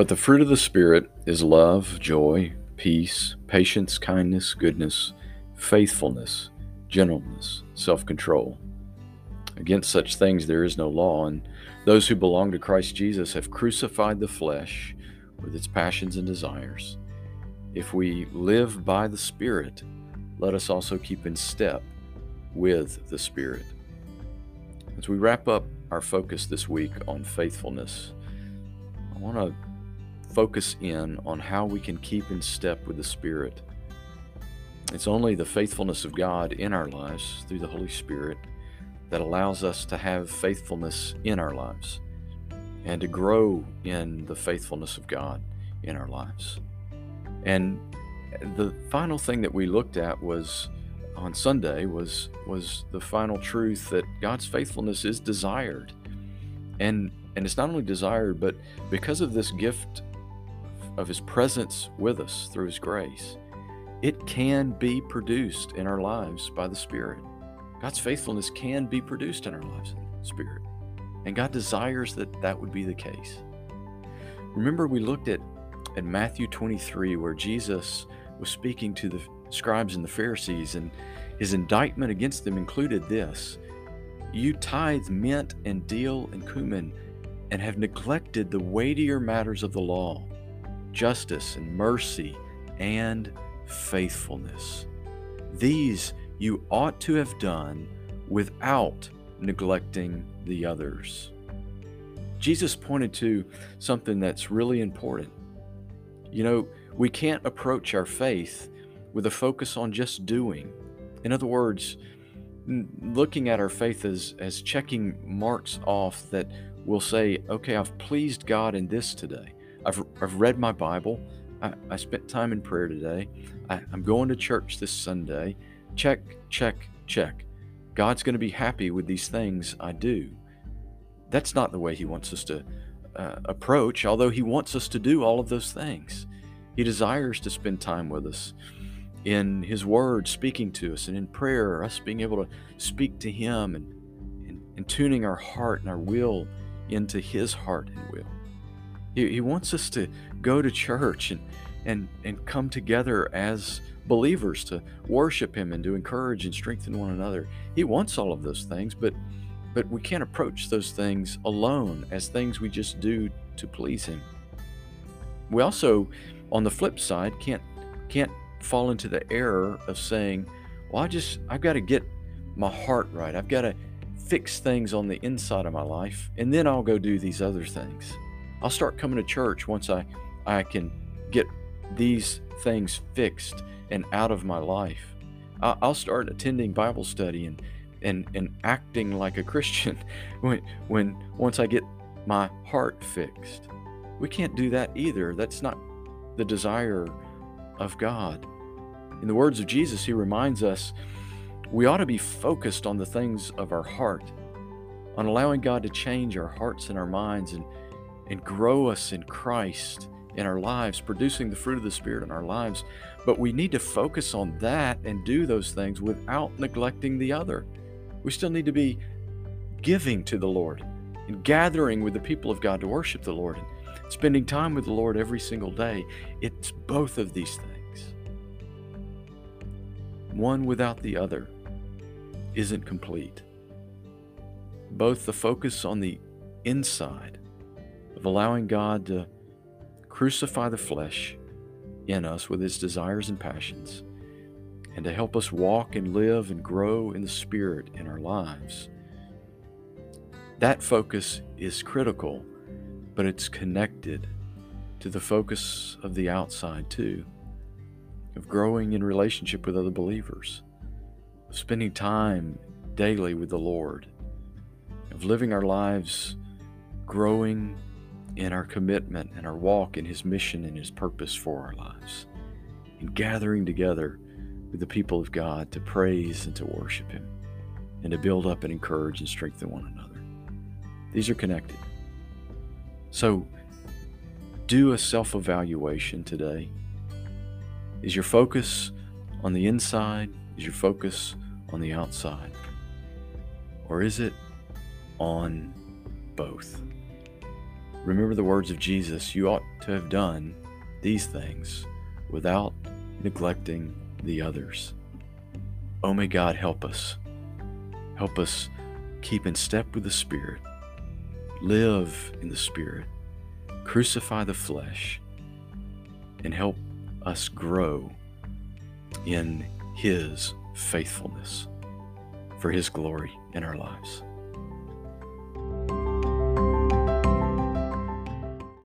But the fruit of the Spirit is love, joy, peace, patience, kindness, goodness, faithfulness, gentleness, self control. Against such things there is no law, and those who belong to Christ Jesus have crucified the flesh with its passions and desires. If we live by the Spirit, let us also keep in step with the Spirit. As we wrap up our focus this week on faithfulness, I want to focus in on how we can keep in step with the Spirit. It's only the faithfulness of God in our lives through the Holy Spirit that allows us to have faithfulness in our lives and to grow in the faithfulness of God in our lives. And the final thing that we looked at was on Sunday was was the final truth that God's faithfulness is desired. And and it's not only desired, but because of this gift of his presence with us through his grace, it can be produced in our lives by the Spirit. God's faithfulness can be produced in our lives in the Spirit. And God desires that that would be the case. Remember, we looked at, at Matthew 23, where Jesus was speaking to the scribes and the Pharisees, and his indictment against them included this You tithe mint and dill and cumin, and have neglected the weightier matters of the law justice and mercy and faithfulness. These you ought to have done without neglecting the others. Jesus pointed to something that's really important. You know, we can't approach our faith with a focus on just doing. In other words, looking at our faith as, as checking marks off that will say, okay, I've pleased God in this today. I've, I've read my Bible. I, I spent time in prayer today. I, I'm going to church this Sunday. Check, check, check. God's going to be happy with these things I do. That's not the way He wants us to uh, approach, although He wants us to do all of those things. He desires to spend time with us in His Word, speaking to us, and in prayer, us being able to speak to Him and, and, and tuning our heart and our will into His heart and will. He, he wants us to go to church and, and, and come together as believers to worship him and to encourage and strengthen one another. He wants all of those things, but but we can't approach those things alone as things we just do to please him. We also on the flip side can't can't fall into the error of saying, "Well, I just I've got to get my heart right. I've got to fix things on the inside of my life and then I'll go do these other things." I'll start coming to church once I I can get these things fixed and out of my life. I'll start attending Bible study and and and acting like a Christian when when once I get my heart fixed. We can't do that either. That's not the desire of God. In the words of Jesus, he reminds us we ought to be focused on the things of our heart, on allowing God to change our hearts and our minds and and grow us in Christ in our lives, producing the fruit of the Spirit in our lives. But we need to focus on that and do those things without neglecting the other. We still need to be giving to the Lord and gathering with the people of God to worship the Lord and spending time with the Lord every single day. It's both of these things. One without the other isn't complete. Both the focus on the inside of allowing God to crucify the flesh in us with its desires and passions, and to help us walk and live and grow in the Spirit in our lives. That focus is critical, but it's connected to the focus of the outside too, of growing in relationship with other believers, of spending time daily with the Lord, of living our lives growing in our commitment and our walk in His mission and His purpose for our lives, and gathering together with the people of God to praise and to worship Him, and to build up and encourage and strengthen one another. These are connected. So, do a self evaluation today. Is your focus on the inside? Is your focus on the outside? Or is it on both? Remember the words of Jesus you ought to have done these things without neglecting the others. Oh, may God help us. Help us keep in step with the Spirit, live in the Spirit, crucify the flesh, and help us grow in His faithfulness for His glory in our lives.